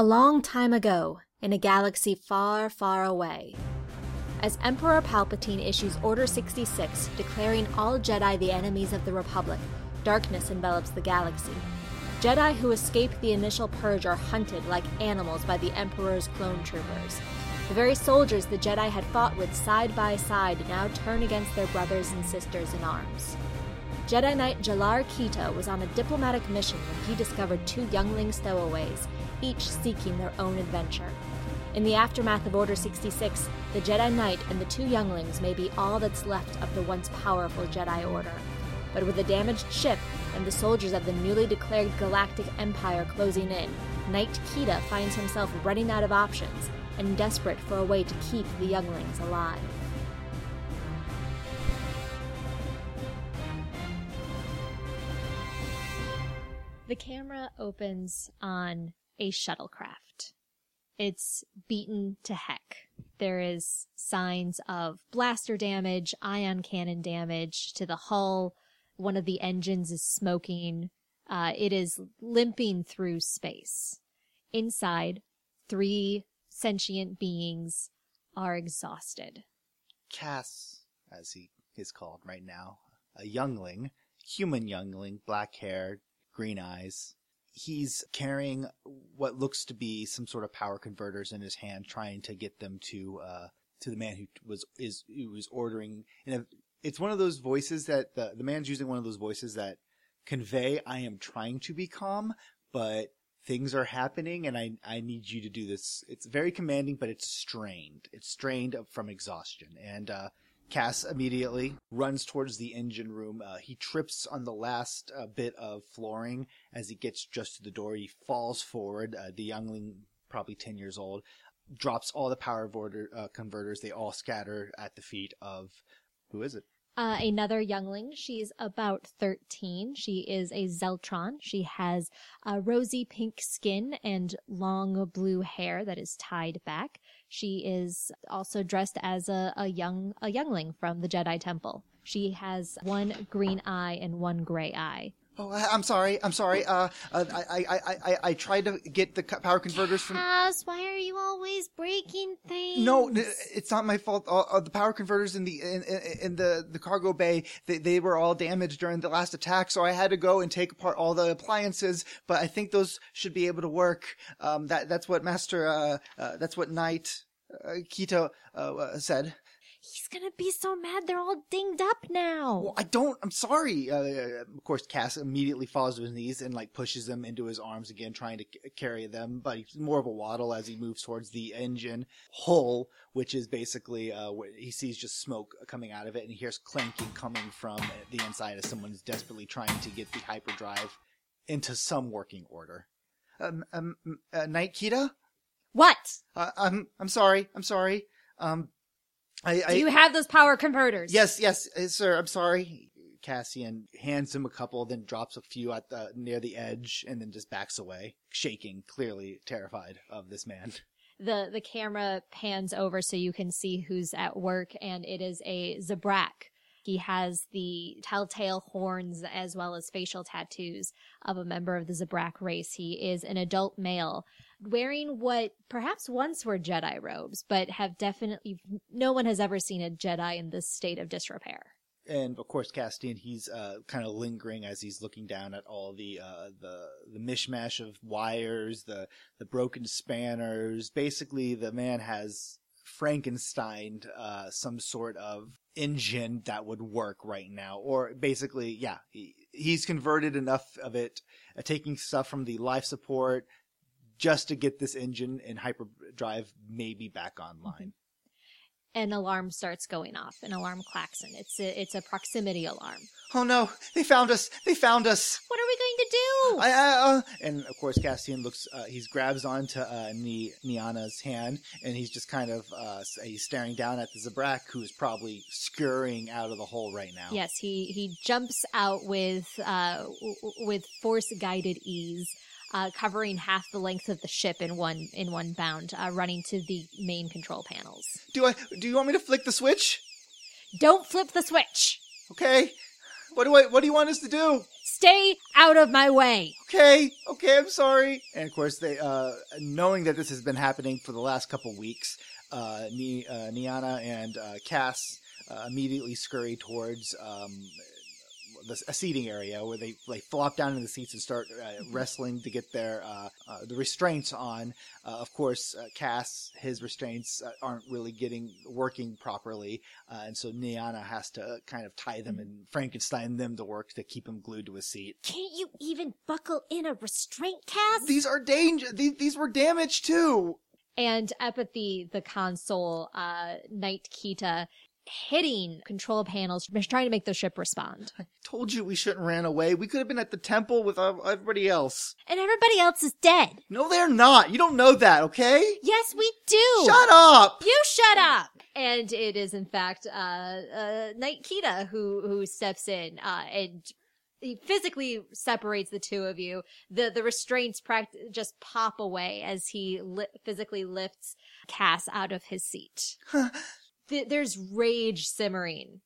A long time ago, in a galaxy far, far away, as Emperor Palpatine issues Order 66 declaring all Jedi the enemies of the Republic, darkness envelops the galaxy. Jedi who escape the initial purge are hunted like animals by the Emperor's clone troopers. The very soldiers the Jedi had fought with side by side now turn against their brothers and sisters in arms. Jedi Knight Jalar Keto was on a diplomatic mission when he discovered two youngling stowaways, each seeking their own adventure. In the aftermath of Order 66, the Jedi Knight and the two younglings may be all that's left of the once powerful Jedi Order. But with a damaged ship and the soldiers of the newly declared Galactic Empire closing in, Knight Kita finds himself running out of options and desperate for a way to keep the younglings alive. The camera opens on a shuttlecraft. It's beaten to heck. There is signs of blaster damage, ion cannon damage to the hull. One of the engines is smoking. Uh, it is limping through space. Inside, three sentient beings are exhausted. Cass, as he is called right now, a youngling, human youngling, black hair, green eyes. He's carrying what looks to be some sort of power converters in his hand, trying to get them to uh, to the man who was is who was ordering. And it's one of those voices that the the man's using one of those voices that convey, "I am trying to be calm, but things are happening, and I I need you to do this." It's very commanding, but it's strained. It's strained from exhaustion, and uh, Cass immediately runs towards the engine room. Uh, he trips on the last uh, bit of flooring as he gets just to the door. He falls forward. Uh, the youngling, probably 10 years old, drops all the power border, uh, converters. They all scatter at the feet of who is it? Uh, another youngling. She's about 13. She is a Zeltron. She has a rosy pink skin and long blue hair that is tied back. She is also dressed as a, a young a youngling from the Jedi Temple. She has one green eye and one gray eye. Oh, I, am sorry. I'm sorry. Uh, uh I, I, I, I, I tried to get the power converters from. Cass, why are you always breaking things? No, it's not my fault. Uh, uh, the power converters in the in, in the the cargo bay, they, they were all damaged during the last attack, so I had to go and take apart all the appliances. But I think those should be able to work. Um, that that's what Master. Uh, uh that's what Knight uh, Keto uh, said. He's gonna be so mad they're all dinged up now. Well, I don't. I'm sorry. Uh, of course, Cass immediately falls to his knees and like pushes them into his arms again, trying to c- carry them. But he's more of a waddle as he moves towards the engine hull, which is basically uh, where he sees just smoke coming out of it, and he hears clanking coming from the inside as someone's desperately trying to get the hyperdrive into some working order. Um, um, uh. What? Uh, I'm I'm sorry. I'm sorry. Um, I, I, Do you have those power converters? Yes, yes, uh, sir. I'm sorry. Cassian hands him a couple, then drops a few at the near the edge, and then just backs away, shaking, clearly terrified of this man. The the camera pans over so you can see who's at work, and it is a Zabrak. He has the telltale horns as well as facial tattoos of a member of the Zabrak race. He is an adult male wearing what perhaps once were Jedi robes, but have definitely, no one has ever seen a Jedi in this state of disrepair. And of course, Castian, he's uh, kind of lingering as he's looking down at all the uh, the the mishmash of wires, the the broken spanners. Basically, the man has Frankenstein uh, some sort of engine that would work right now, or basically, yeah, he, he's converted enough of it, uh, taking stuff from the life support, just to get this engine and hyperdrive maybe back online. Mm-hmm. An alarm starts going off. An alarm klaxon. It's a it's a proximity alarm. Oh no! They found us! They found us! What are we going to do? I, I uh, and of course, Castian looks. Uh, he grabs onto uh, Ni- Niana's hand, and he's just kind of uh, he's staring down at the Zabrak, who is probably scurrying out of the hole right now. Yes, he he jumps out with uh, w- with force guided ease uh, covering half the length of the ship in one in one bound, uh, running to the main control panels. Do I? Do you want me to flick the switch? Don't flip the switch. Okay. What do I? What do you want us to do? Stay out of my way. Okay, okay, I'm sorry. And of course, they, uh, knowing that this has been happening for the last couple weeks, uh, Ni- uh, Niana and uh, Cass uh, immediately scurry towards um, the, a seating area where they like flop down in the seats and start uh, wrestling to get their uh, uh, the restraints on. Uh, of course, uh, Cass his restraints uh, aren't really getting working properly, uh, and so Niana has to kind of tie them and Frankenstein them to work to keep him glued to a seat. Can't you even buckle in a restraint Cass? These are danger. These, these were damaged too. and up at the the console, uh, Knight Kita hitting control panels, trying to make the ship respond. I told you we shouldn't ran away. We could have been at the temple with everybody else. And everybody else is dead. No, they're not. You don't know that, okay? Yes, we do. Shut up. You shut up. And it is in fact uh, uh, Knight Kita who who steps in uh, and he physically separates the two of you. The the restraints pract- just pop away as he li- physically lifts Cass out of his seat. Th- there's rage simmering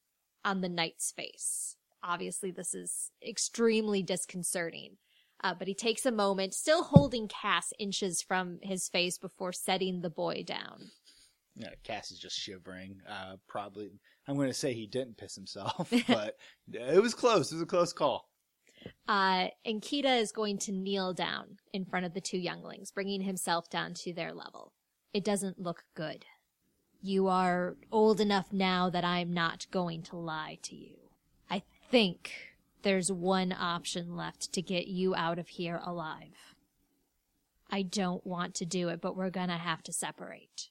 on the knight's face. Obviously, this is extremely disconcerting. Uh, but he takes a moment, still holding Cass inches from his face before setting the boy down. Yeah, Cass is just shivering. Uh, probably, I'm going to say he didn't piss himself, but it was close. It was a close call. Uh, and Kita is going to kneel down in front of the two younglings, bringing himself down to their level. It doesn't look good. You are old enough now that I'm not going to lie to you. I think there's one option left to get you out of here alive. I don't want to do it, but we're gonna have to separate.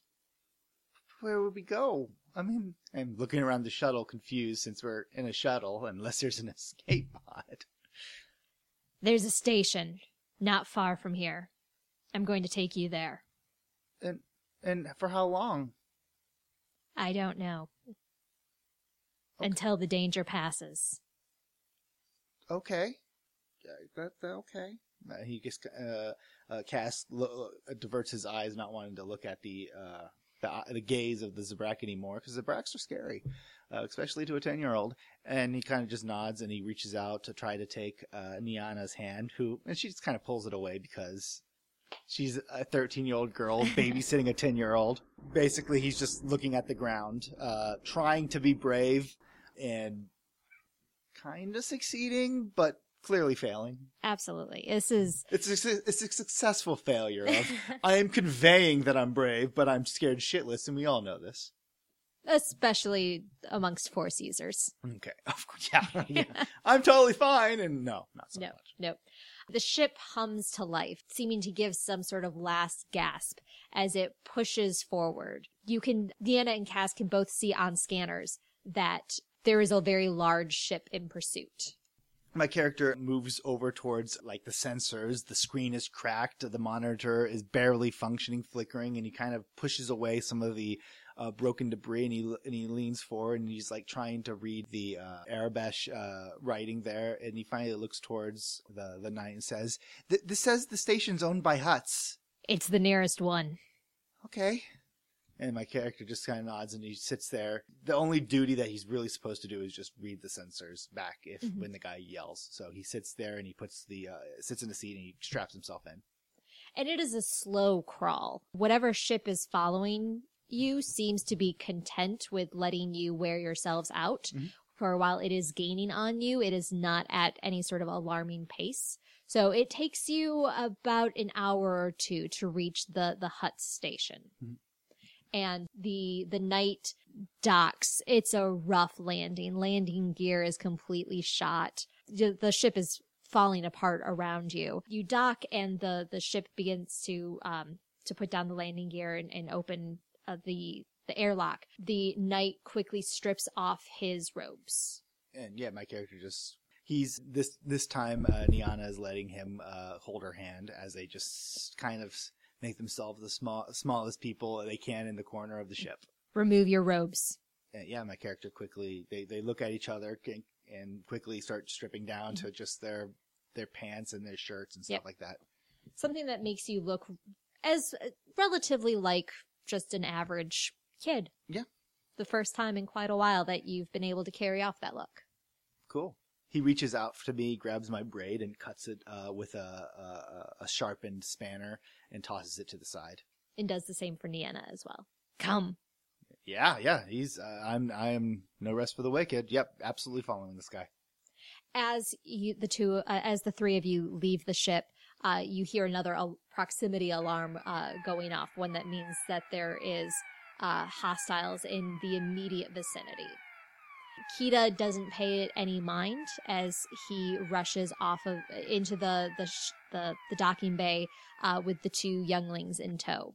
Where would we go? I mean, I'm looking around the shuttle confused since we're in a shuttle, unless there's an escape pod. There's a station not far from here. I'm going to take you there. And, and for how long? I don't know. Until the danger passes. Okay. Yeah, That, that okay. Uh, he gets uh, uh, Cass lo- uh, diverts his eyes, not wanting to look at the uh, the, the gaze of the Zabrak anymore because Zabraks are scary, uh, especially to a ten year old. And he kind of just nods and he reaches out to try to take uh, Niana's hand, who and she just kind of pulls it away because she's a thirteen year old girl babysitting a ten year old. Basically, he's just looking at the ground, uh, trying to be brave and kind of succeeding, but clearly failing. Absolutely. This is It's a, it's a successful failure of I am conveying that I'm brave, but I'm scared shitless, and we all know this. especially amongst force users. Okay, of course, yeah, yeah. I'm totally fine, and no, not so No, much. no. The ship hums to life, seeming to give some sort of last gasp as it pushes forward. You can, Deanna and Cass can both see on scanners that there is a very large ship in pursuit. My character moves over towards like the sensors. The screen is cracked. The monitor is barely functioning, flickering, and he kind of pushes away some of the uh, broken debris. And he and he leans forward and he's like trying to read the uh, Aurebesh uh, writing there. And he finally looks towards the the knight and says, "This says the station's owned by Hutts." It's the nearest one. Okay. And my character just kind of nods and he sits there. The only duty that he's really supposed to do is just read the sensors back if Mhm. when the guy yells. So he sits there and he puts the uh, sits in the seat and he straps himself in. And it is a slow crawl. Whatever ship is following you seems to be content with letting you wear yourselves out. Mhm. For while it is gaining on you, it is not at any sort of alarming pace. So it takes you about an hour or two to reach the, the Hutt station. Mhm. And the, the night docks. It's a rough landing. Landing gear is completely shot. The the ship is falling apart around you. You dock and the, the ship begins to, um, to put down the landing gear and, and open uh, the, the airlock. The knight quickly strips off his robes. And yeah, my character just he's this this time uh, Niana is letting him uh, hold her hand as they just kind of make themselves the small smallest people they can in the corner of the ship. Remove your robes. And yeah, my character quickly they they look at each other and, and quickly start stripping down to just their their pants and their shirts and stuff Yep. like that. Something that makes you look as uh, relatively like just an average kid. Yeah. The first time in quite a while that you've been able to carry off that look. Cool. he reaches out to me, grabs my braid, and cuts it uh, with a, a, a sharpened spanner and tosses it to the side. And does the same for Nienna as well. Come. Yeah, yeah. He's. Uh, I'm. I am no rest for the wicked. Yep, absolutely following this guy. As you, the two, uh, as the three of you leave the ship, uh, you hear another al- proximity alarm uh, going off. One that means that there is uh, hostiles in the immediate vicinity. Kita doesn't pay it any mind as he rushes off of into the the sh- the, the docking bay uh, with the two younglings in tow.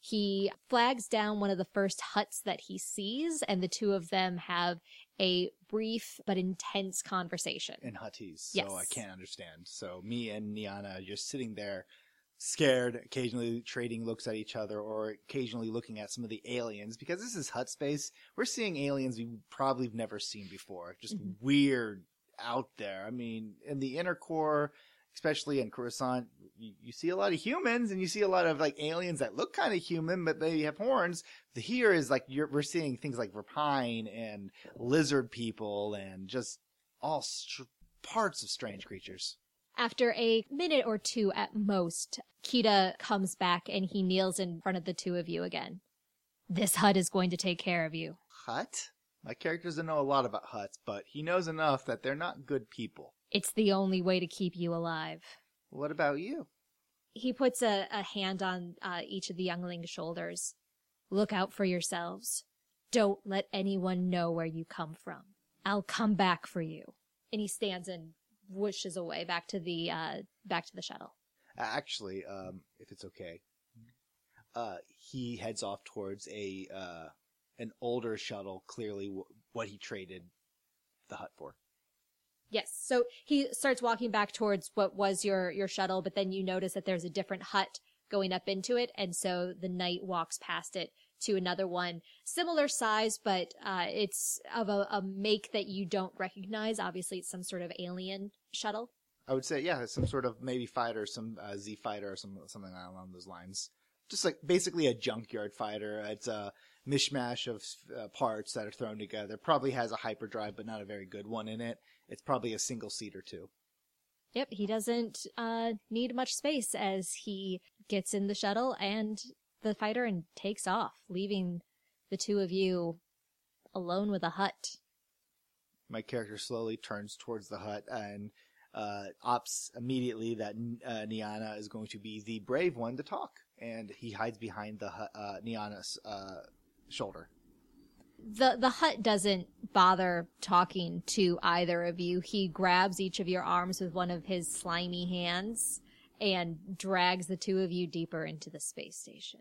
He flags down one of the first Hutts that he sees, and the two of them have a brief but intense conversation. In Huttese, so Yes. I can't understand. So me and Niana just sitting there, scared, occasionally trading looks at each other, or occasionally looking at some of the aliens because this is Hutt space. We're seeing aliens we probably have never seen before, just Mhm. weird out there. I mean, in the inner core, especially in Coruscant, you, you see a lot of humans and you see a lot of like aliens that look kind of human, but they have horns. The here is like you're, we're seeing things like Rapine and lizard people and just all str- parts of strange creatures. After a minute or two at most, Kita comes back and he kneels in front of the two of you again. This Hutt is going to take care of you. Hutt? My character doesn't know a lot about Hutts, but he knows enough that they're not good people. It's the only way to keep you alive. What about you? He puts a, a hand on uh, each of the younglings' shoulders. Look out for yourselves. Don't let anyone know where you come from. I'll come back for you. And he stands and whooshes away back to the uh, back to the shuttle. Actually, um, if it's okay, uh, he heads off towards a uh, an older shuttle. Clearly, w- what he traded the Hutt for. Yes. So he starts walking back towards what was your your shuttle, but then you notice that there's a different Hutt going up into it, and so the knight walks past it to another one, similar size, but uh, it's of a, a make that you don't recognize. Obviously, it's some sort of alien shuttle. I would say, yeah, some sort of maybe fighter, some uh, Z fighter, or some something along those lines. Just like basically a junkyard fighter. It's a mishmash of uh, parts that are thrown together. Probably has a hyperdrive, but not a very good one in it. It's probably a single seat or two. Yep, he doesn't uh, need much space as he gets in the shuttle and the fighter and takes off, leaving the two of you alone with a Hutt. My character slowly turns towards the Hutt and uh, opts immediately that uh, Niana is going to be the brave one to talk, and he hides behind the uh, Niana's uh, shoulder. The the Hutt doesn't bother talking to either of you. He grabs each of your arms with one of his slimy hands and drags the two of you deeper into the space station.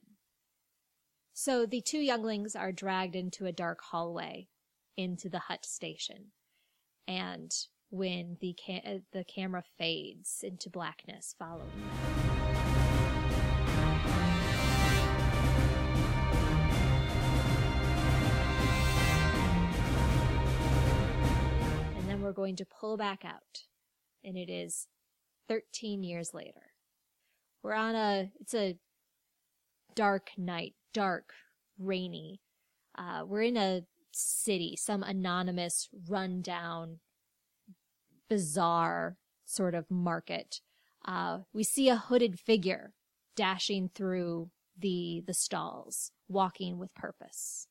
So the two younglings are dragged into a dark hallway into the Hutt station. And when the ca- uh, the camera fades into blackness following them. Going to pull back out. And it is 13 years later. We're on a, it's a dark night, dark, rainy. Uh, we're in a city, some anonymous, rundown, bizarre sort of market. Uh, we see a hooded figure dashing through the, the stalls, walking with purpose.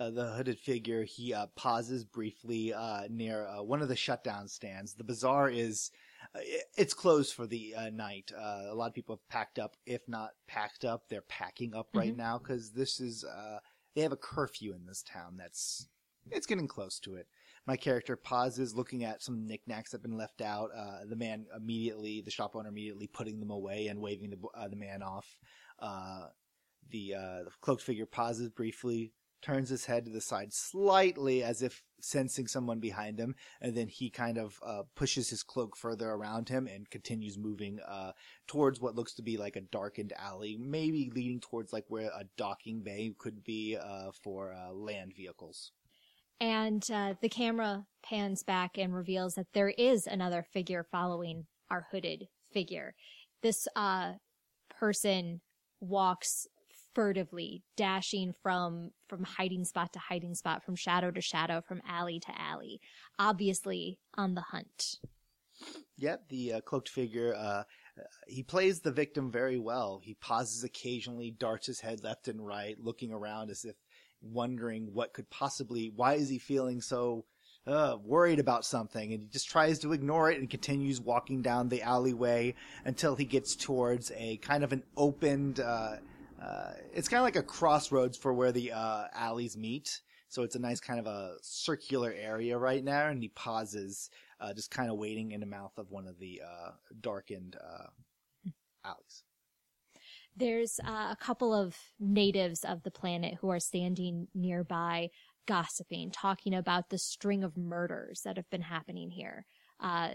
Uh, the hooded figure. He uh, pauses briefly uh, near uh, one of the shutdown stands. The bazaar is uh, it's closed for the uh, night. Uh, a lot of people have packed up. If not packed up, they're packing up right Mhm. now because this is uh, they have a curfew in this town. That's it's getting close to it. My character pauses, looking at some knickknacks that have been left out. Uh, the man immediately, the shop owner immediately putting them away and waving the uh, the man off. Uh, the, uh, the cloaked figure pauses briefly, turns his head to the side slightly as if sensing someone behind him, and then he kind of uh, pushes his cloak further around him and continues moving uh, towards what looks to be like a darkened alley, maybe leading towards like where a docking bay could be uh, for uh, land vehicles. And uh, the camera pans back and reveals that there is another figure following our hooded figure. This uh, person walks furtively dashing from from hiding spot to hiding spot from shadow to shadow from alley to alley obviously on the hunt Yep, the uh, cloaked figure. Uh, he plays the victim very well. He pauses occasionally, darts his head left and right, looking around as if wondering what could possibly. Why is he feeling so uh, worried about something? And he just tries to ignore it and continues walking down the alleyway until he gets towards a kind of an opened. Uh, uh, it's kind of like a crossroads for where the uh, alleys meet. So it's a nice kind of a circular area right now, and he pauses uh, just kind of waiting in the mouth of one of the uh, darkened uh, alleys. There's uh, a couple of natives of the planet who are standing nearby, gossiping, talking about the string of murders that have been happening here. Uh,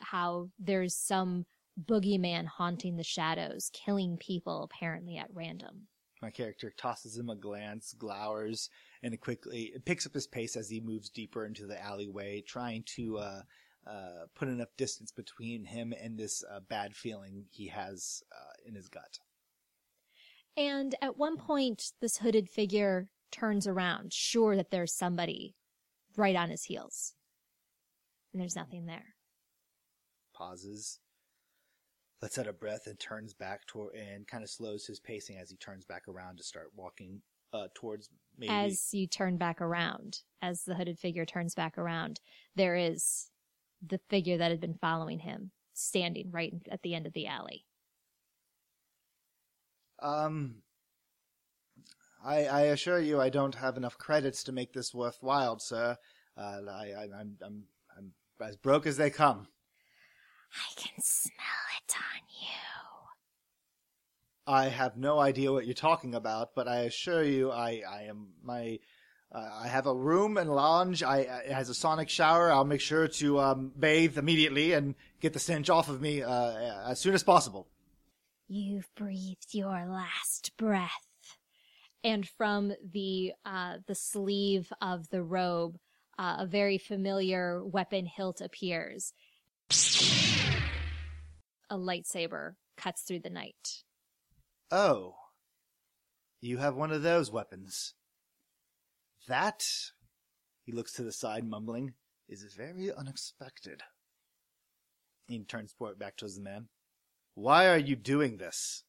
how there's some boogeyman haunting the shadows, killing people apparently at random. My character tosses him a glance, glowers, and quickly picks up his pace as he moves deeper into the alleyway, trying to uh, uh, put enough distance between him and this uh, bad feeling he has uh, in his gut. And at one point, this hooded figure turns around, sure that there's somebody right on his heels. And there's nothing there. Pauses, lets out a breath, and turns back toward and kind of slows his pacing as he turns back around to start walking uh, towards maybe. As you turn back around, as the hooded figure turns back around, there is the figure that had been following him standing right at the end of the alley. Um, I, I assure you, I don't have enough credits to make this worthwhile, sir. Uh, I, I, I'm, I'm, I'm as broke as they come. I can smell it on you. I have no idea what you're talking about, but I assure you, I, I am my. Uh, I have a room and lounge. I it has a sonic shower. I'll make sure to um, bathe immediately and get the stench off of me uh, as soon as possible. You've breathed your last breath. And from the uh, the sleeve of the robe, uh, a very familiar weapon hilt appears. A lightsaber cuts through the night. Oh, you have one of those weapons. That, he looks to the side, mumbling, is very unexpected. He turns toward- back towards the man. Why are you doing this?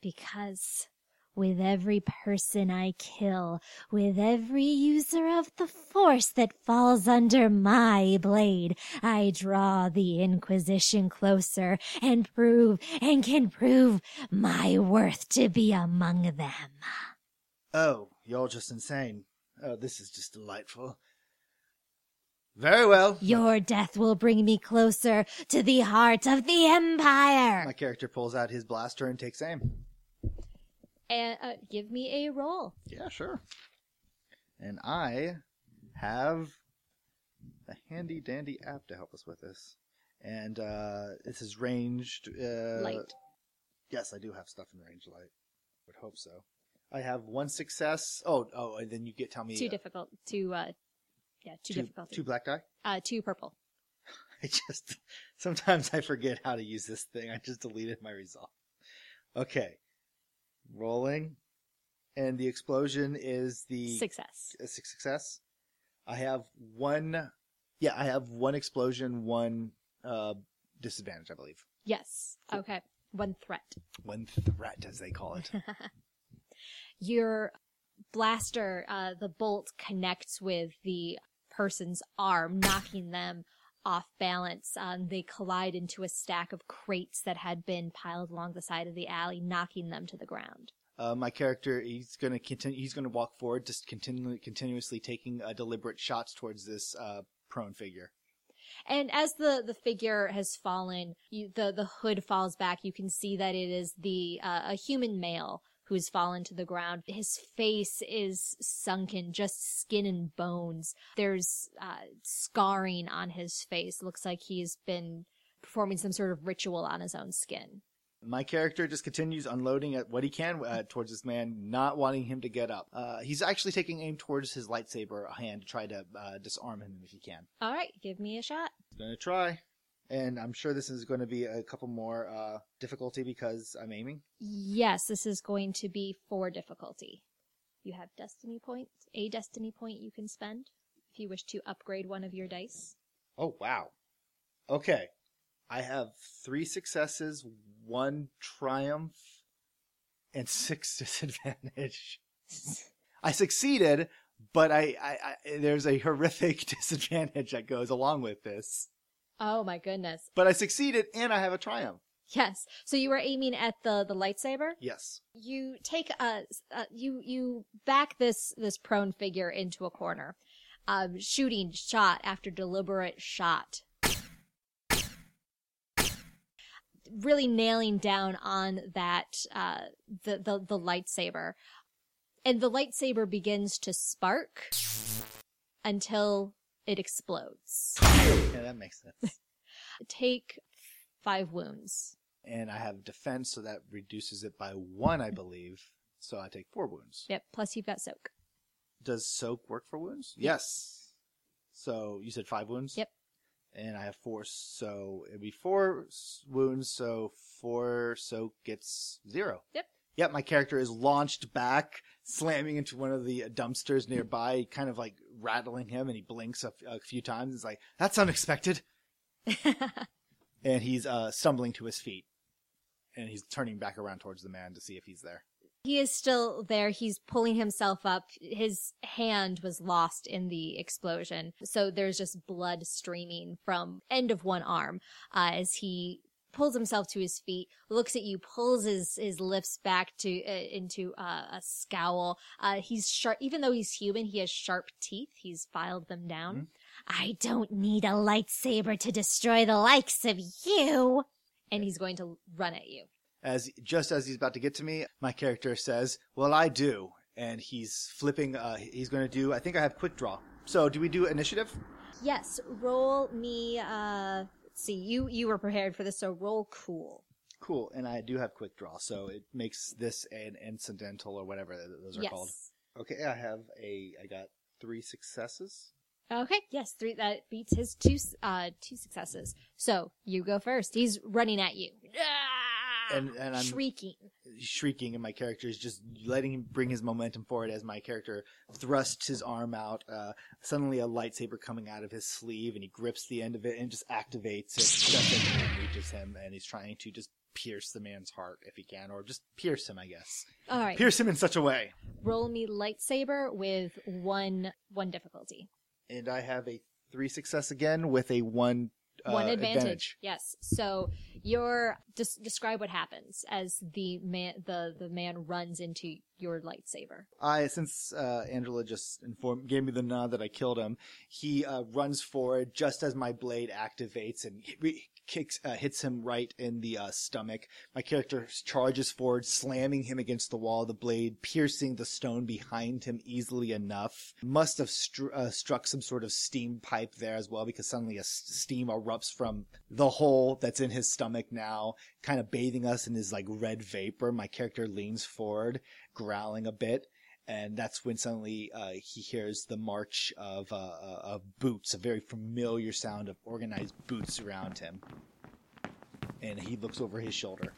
Because with every person I kill, with every user of the force that falls under my blade, I draw the Inquisition closer and prove and can prove my worth to be among them. Oh, you're just insane. Oh, this is just delightful. Very well. Your death will bring me closer to the heart of the Empire. My character pulls out his blaster and takes aim. And uh, give me a roll. Yeah, sure. And I have a handy dandy app to help us with this. And uh, this is ranged. Uh, Light. Yes, I do have stuff in range light. Would hope so. I have one success. Oh, oh, and then you get tell me Too uh, difficult. Too, uh, yeah, too, two, difficult. two black die. Uh, too purple. I just sometimes I forget how to use this thing. I just deleted my result. Okay, rolling, and the explosion is the Success. su- success. I have one. Yeah, I have one explosion, one uh, disadvantage, I believe. Yes. Cool. Okay. One threat. One threat, as they call it. Your blaster, uh, the bolt connects with the person's arm, knocking them off balance. Um, they collide into a stack of crates that had been piled along the side of the alley, knocking them to the ground. uh, my character, he's gonna continue. He's gonna walk forward, just continually, continuously taking uh, deliberate shots towards this uh, prone figure. And as the, the figure has fallen, you, the, the hood falls back. You can see that it is the, uh, a human male who's fallen to the ground. His face is sunken, just skin and bones. There's, uh, scarring on his face. Looks like he's been performing some sort of ritual on his own skin. My character just continues unloading at what he can uh, towards this man, not wanting him to get up. Uh, he's actually taking aim towards his lightsaber hand to try to uh, disarm him if he can. All right, give me a shot. He's gonna try. And I'm sure this is going to be a couple more uh, difficulty because I'm aiming. Yes, this is going to be for difficulty. You have destiny points, a destiny point you can spend if you wish to upgrade one of your dice. Oh, wow. Okay. I have three successes, one triumph, and six disadvantage. I succeeded, but I, I, I there's a horrific disadvantage that goes along with this. Oh my goodness. But I succeeded and I have a triumph. Yes. So you were aiming at the the lightsaber? Yes. You take a, uh, you you back this this prone figure into a corner. Um shooting shot after deliberate shot. Really nailing down on that uh the the the lightsaber. And the lightsaber begins to spark until it explodes. Yeah, that makes sense. Take five wounds. and I have defense, so that reduces it by one, I believe. So I take four wounds. Yep. Plus you've got soak. Does soak work for wounds? Yes. So you said five wounds? Yep. And I have four, so it'd be four wounds, so four soak gets zero. Yep. Yep, my character is launched back, slamming into one of the dumpsters nearby, kind of like rattling him, and he blinks a, f- a few times. It's like, that's unexpected. And he's uh, stumbling to his feet. And he's turning back around towards the man to see if he's there. He is still there. He's pulling himself up. His hand was lost in the explosion. So there's just blood streaming from end of one arm uh, as he pulls himself to his feet, looks at you, pulls his, his lips back to uh, into uh, a scowl. Uh, he's sharp, even though he's human, he has sharp teeth. He's filed them down. I don't need a lightsaber to destroy the likes of you. And he's going to run at you. As just as he's about to get to me, my character says, "Well, I do," and he's flipping. Uh, he's going to do. I think I have quick draw. So, do we do initiative? Yes, roll me. Uh, see. You you were prepared for this, so roll cool. Cool. And I do have quick draw, so it makes this an incidental or whatever those are yes. called. Okay, I have a. I got three successes. Okay. Yes. Three. That beats his two. Uh, two successes. So you go first. He's running at you. And- and I'm- shrieking. shrieking, and my character is just letting him bring his momentum forward as my character thrusts his arm out. Uh, suddenly, a lightsaber coming out of his sleeve, and he grips the end of it and just activates it just as the man reaches him, and he's trying to just pierce the man's heart if he can, or just pierce him, I guess. All right. Pierce him in such a way. roll me lightsaber with one one difficulty. And I have a three success again with a one. Uh, one advantage. Yes. So your des- describe what happens as the man the the man runs into your lightsaber. I since uh, Angela just informed gave me the nod that I killed him, he uh, runs forward just as my blade activates and he kicks uh, hits him right in the uh, stomach. My character charges forward, slamming him against the wall. The blade piercing the stone behind him easily enough. Must have uh, struck some sort of steam pipe there as well because suddenly a s- steam erupts from the hole that's in his stomach now, kind of bathing us in his like red vapor. My character leans forward growling a bit. And that's when suddenly uh, he hears the march of, uh, uh, of boots, a very familiar sound of organized boots around him. And he looks over his shoulder.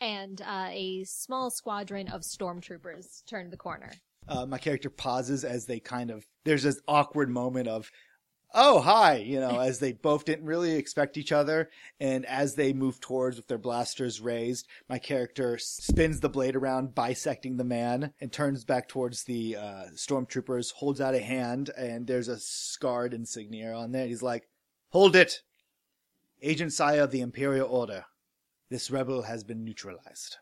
And uh, a small squadron of stormtroopers turn the corner. Uh, my character pauses as they kind of, there's this awkward moment of, oh, hi, you know, as they both didn't really expect each other. And as they move towards with their blasters raised, my character spins the blade around, bisecting the man, and turns back towards the uh, stormtroopers, holds out a hand, and there's a scarred insignia on there. He's like, hold it! Agent Saya of the Imperial Order. This rebel has been neutralized.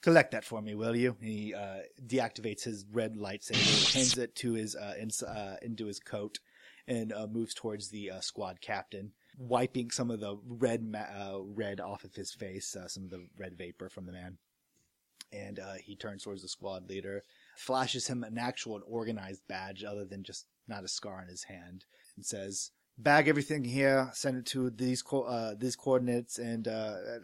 Collect that for me, will you? He uh, deactivates his red lightsaber, hands it to his uh, ins- uh, into his coat, and uh, moves towards the uh, squad captain, wiping some of the red ma- uh, red off of his face, uh, some of the red vapor from the man. And uh, he turns towards the squad leader, flashes him an actual and organized badge, other than just not a scar on his hand, and says, "Bag everything here, send it to these co- these coordinates, and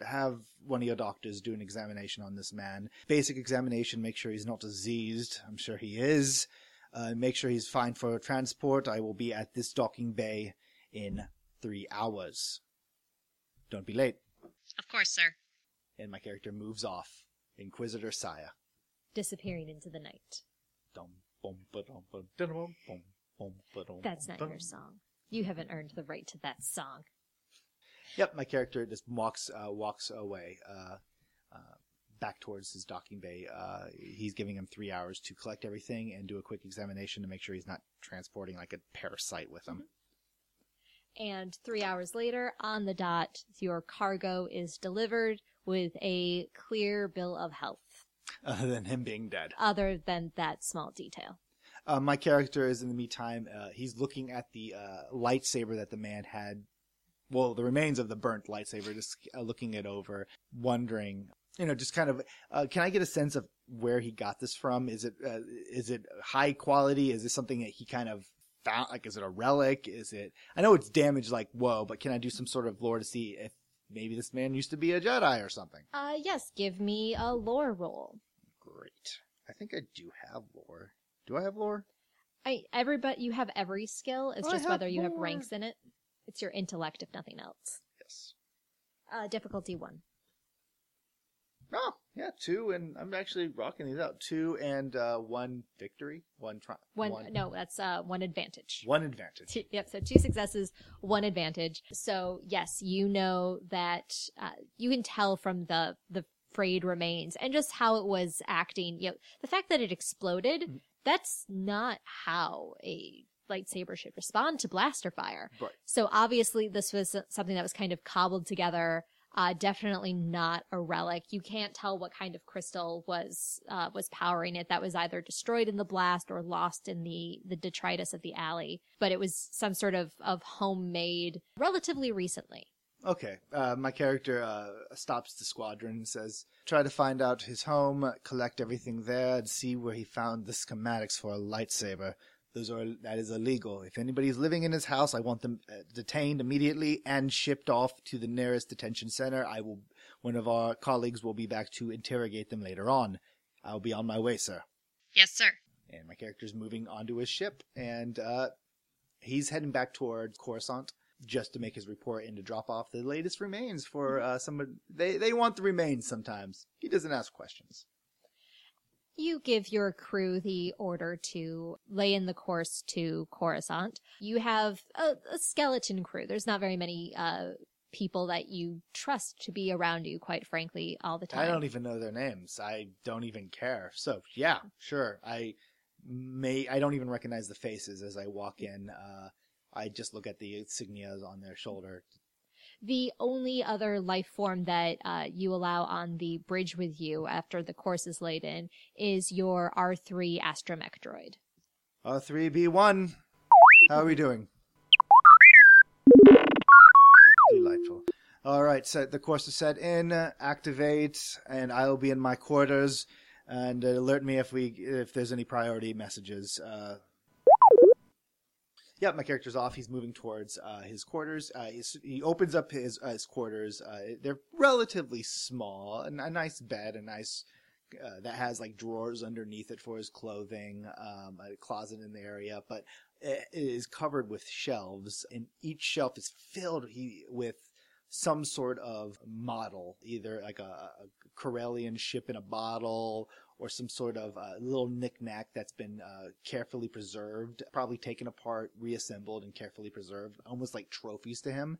have one of your doctors do an examination on this man. Basic examination, make sure he's not diseased. I'm sure he is." Uh, make sure he's fine for transport. I will be at this docking bay in three hours. Don't be late. Of course, sir. And my character moves off. Inquisitor Saya. Disappearing into the night. That's not your song. You haven't earned the right to that song. Yep, my character just walks uh, walks away, uh, uh, back towards his docking bay. Uh, he's giving him three hours to collect everything and do a quick examination to make sure he's not transporting like a parasite with him. And three hours later, on the dot, your cargo is delivered with a clear bill of health. Other than him being dead. Other than that small detail. Uh, my character is in the meantime, uh, he's looking at the uh, lightsaber that the man had. Well, the remains of the burnt lightsaber, just uh, looking it over, wondering, you know, just kind of, uh, can I get a sense of where he got this from? Is it, uh, is it high quality? Is this something that he kind of found? Like, is it a relic? Is it, I know it's damaged like whoa, but can I do some sort of lore to see if maybe this man used to be a Jedi or something? Uh, yes, give me a lore roll. Great. I think I do have lore. Do I have lore? I everybody you have every skill. It's I just whether you have ranks in it. It's your intellect, if nothing else. Yes. Uh, difficulty one. Oh, yeah, two, and I'm actually rocking these out. Two and uh, one victory, one tri- One, one, no, that's uh one advantage. one advantage. Two, yep. So two successes, one advantage. So yes, you know that uh, you can tell from the the frayed remains and just how it was acting. You know, the fact that it exploded. Mhm. That's not how a lightsaber should respond to blaster fire. Right. So obviously, this was something that was kind of cobbled together. Uh, definitely not a relic. You can't tell what kind of crystal was uh, was powering it. That was either destroyed in the blast or lost in the the detritus of the alley. But it was some sort of of homemade, relatively recently. Okay, uh, my character uh, stops the squadron and says, "Try to find out his home, collect everything there, and see where he found the schematics for a lightsaber. Those are that is illegal. If anybody's living in his house, I want them uh, detained immediately and shipped off to the nearest detention center. I will. One of our colleagues will be back to interrogate them later on. I'll be on my way, sir." Yes, sir. And my character's moving onto his ship, and uh, he's heading back toward Coruscant just to make his report and to drop off the latest remains for uh, some. They they want the remains sometimes. He doesn't ask questions. You give your crew the order to lay in the course to Coruscant. You have a, a skeleton crew. There's not very many uh, people that you trust to be around you, quite frankly, all the time. I don't even know their names. I don't even care. So yeah, sure. I may. I don't even recognize the faces as I walk in. Uh, I just look at the insignias on their shoulder. The only other life form that uh, you allow on the bridge with you after the course is laid in is your R3 astromech droid. R three B one. How are we doing? Delightful. All right, so the course is set in. Activate, and I'll be in my quarters, and alert me if we if there's any priority messages. Uh, Yep, my character's off. He's moving towards uh, his quarters. Uh, he opens up his uh, his quarters. Uh, they're relatively small, and a nice bed, a nice uh, that has like drawers underneath it for his clothing, um, a closet in the area, but it is covered with shelves, and each shelf is filled he, with some sort of model, either like a, a Corellian ship in a bottle or some sort of uh, little knickknack that's been uh, carefully preserved, probably taken apart, reassembled, and carefully preserved, almost like trophies to him.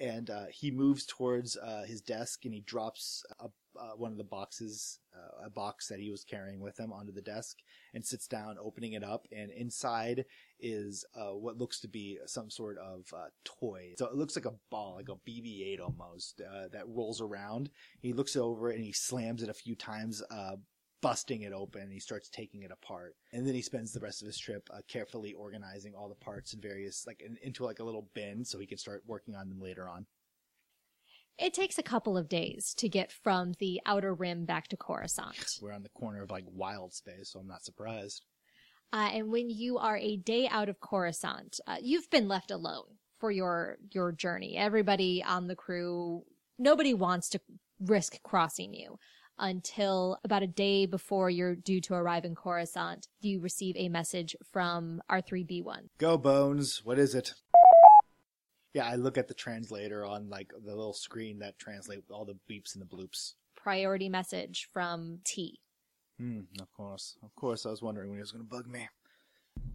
And uh, he moves towards uh, his desk and he drops a, uh, one of the boxes, uh, a box that he was carrying with him, onto the desk and sits down, opening it up. And inside is uh, what looks to be some sort of uh, toy. So it looks like a ball, like a BB-8 almost, uh, that rolls around. He looks over and he slams it a few times, uh, busting it open. And he starts taking it apart, and then he spends the rest of his trip carefully organizing all the parts in various, like in, into like a little bin, so he can start working on them later on. It takes a couple of days to get from the outer rim back to Coruscant. We're on the corner of like wild space, so I'm not surprised. Uh, and when you are a day out of Coruscant, uh, you've been left alone for your your journey. Everybody on the crew, nobody wants to risk crossing you until about a day before you're due to arrive in Coruscant. You receive a message from R3B1. Go Bones, what is it? Yeah, I look at the translator on like the little screen that translate all the beeps and the bloops. Priority message from T. Hmm, of course. Of course, I was wondering when he was going to bug me.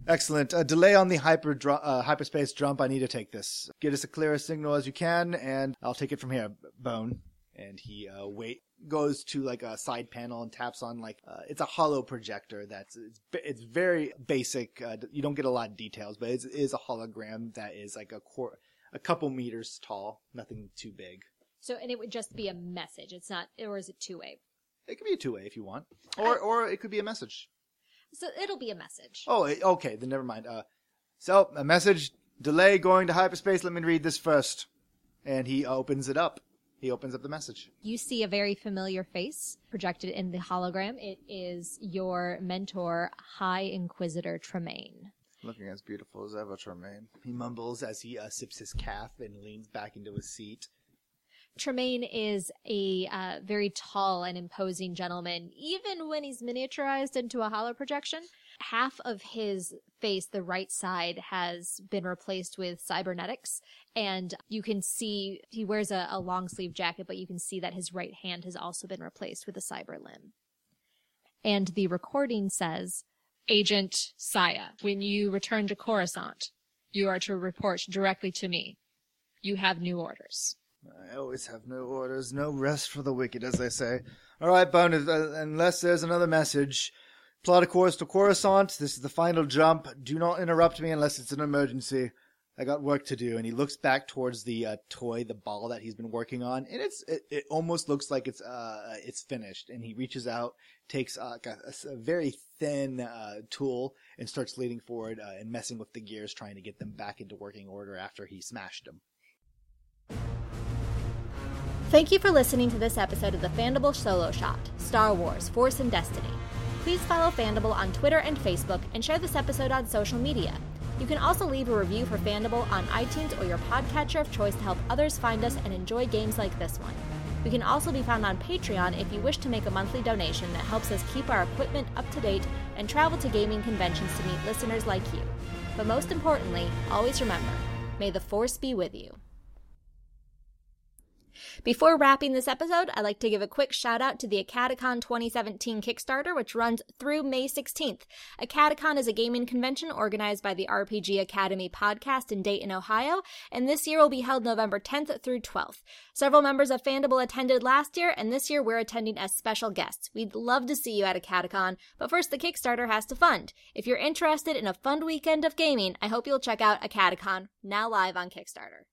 Excellent. A delay on the hyper dr- uh, hyperspace jump. I need to take this. Get us a clear signal as you can, and I'll take it from here, Bone. And he uh, wait goes to like a side panel and taps on like uh, it's a holo projector. That's it's, it's very basic. Uh, you don't get a lot of details, but it is a hologram that is like a quar- a couple meters tall. Nothing too big. So, and it would just be a message. It's not, or is it two way? It could be a two way if you want, or or it could be a message. So it'll be a message. Oh, okay. Then never mind. Uh, so a message delay going to hyperspace. Let me read this first. And he opens it up. He opens up the message. You see a very familiar face projected in the hologram. It is your mentor, High Inquisitor Tremayne. Looking as beautiful as ever, Tremayne. He mumbles as he uh, sips his caf and leans back into his seat. Tremayne is a uh, very tall and imposing gentleman, even when he's miniaturized into a holo projection. Half of his face, the right side, has been replaced with cybernetics, and you can see he wears a, a long sleeve jacket, but you can see that his right hand has also been replaced with a cyber limb. And the recording says, Agent Saya, when you return to Coruscant, you are to report directly to me. You have new orders. I always have no orders, no rest for the wicked, as they say. All right, Bone, uh, unless there's another message. Plot a course to Coruscant. This is the final jump. Do not interrupt me unless it's an emergency. I got work to do. And he looks back towards the uh, toy, the ball that he's been working on, and it's it, it almost looks like it's uh it's finished. And he reaches out, takes uh, like a, a, very thin uh, tool, and starts leaning forward uh, and messing with the gears, trying to get them back into working order after he smashed them. Thank you for listening to this episode of the Fandible Solo Shot Star Wars Force and Destiny. Please follow Fandible on Twitter and Facebook and share this episode on social media. You can also leave a review for Fandible on iTunes or your podcatcher of choice to help others find us and enjoy games like this one. We can also be found on Patreon if you wish to make a monthly donation that helps us keep our equipment up to date and travel to gaming conventions to meet listeners like you. But most importantly, always remember may the Force be with you. Before wrapping this episode, I'd like to give a quick shout out to the Acadecon 2017 Kickstarter, which runs through May 16th. Acadecon is a gaming convention organized by the RPG Academy podcast in Dayton, Ohio, and this year will be held November 10th through 12th. Several members of Fandible attended last year, and this year we're attending as special guests. We'd love to see you at Acadecon, but first the Kickstarter has to fund. If you're interested in a fun weekend of gaming, I hope you'll check out Acadecon, now live on Kickstarter.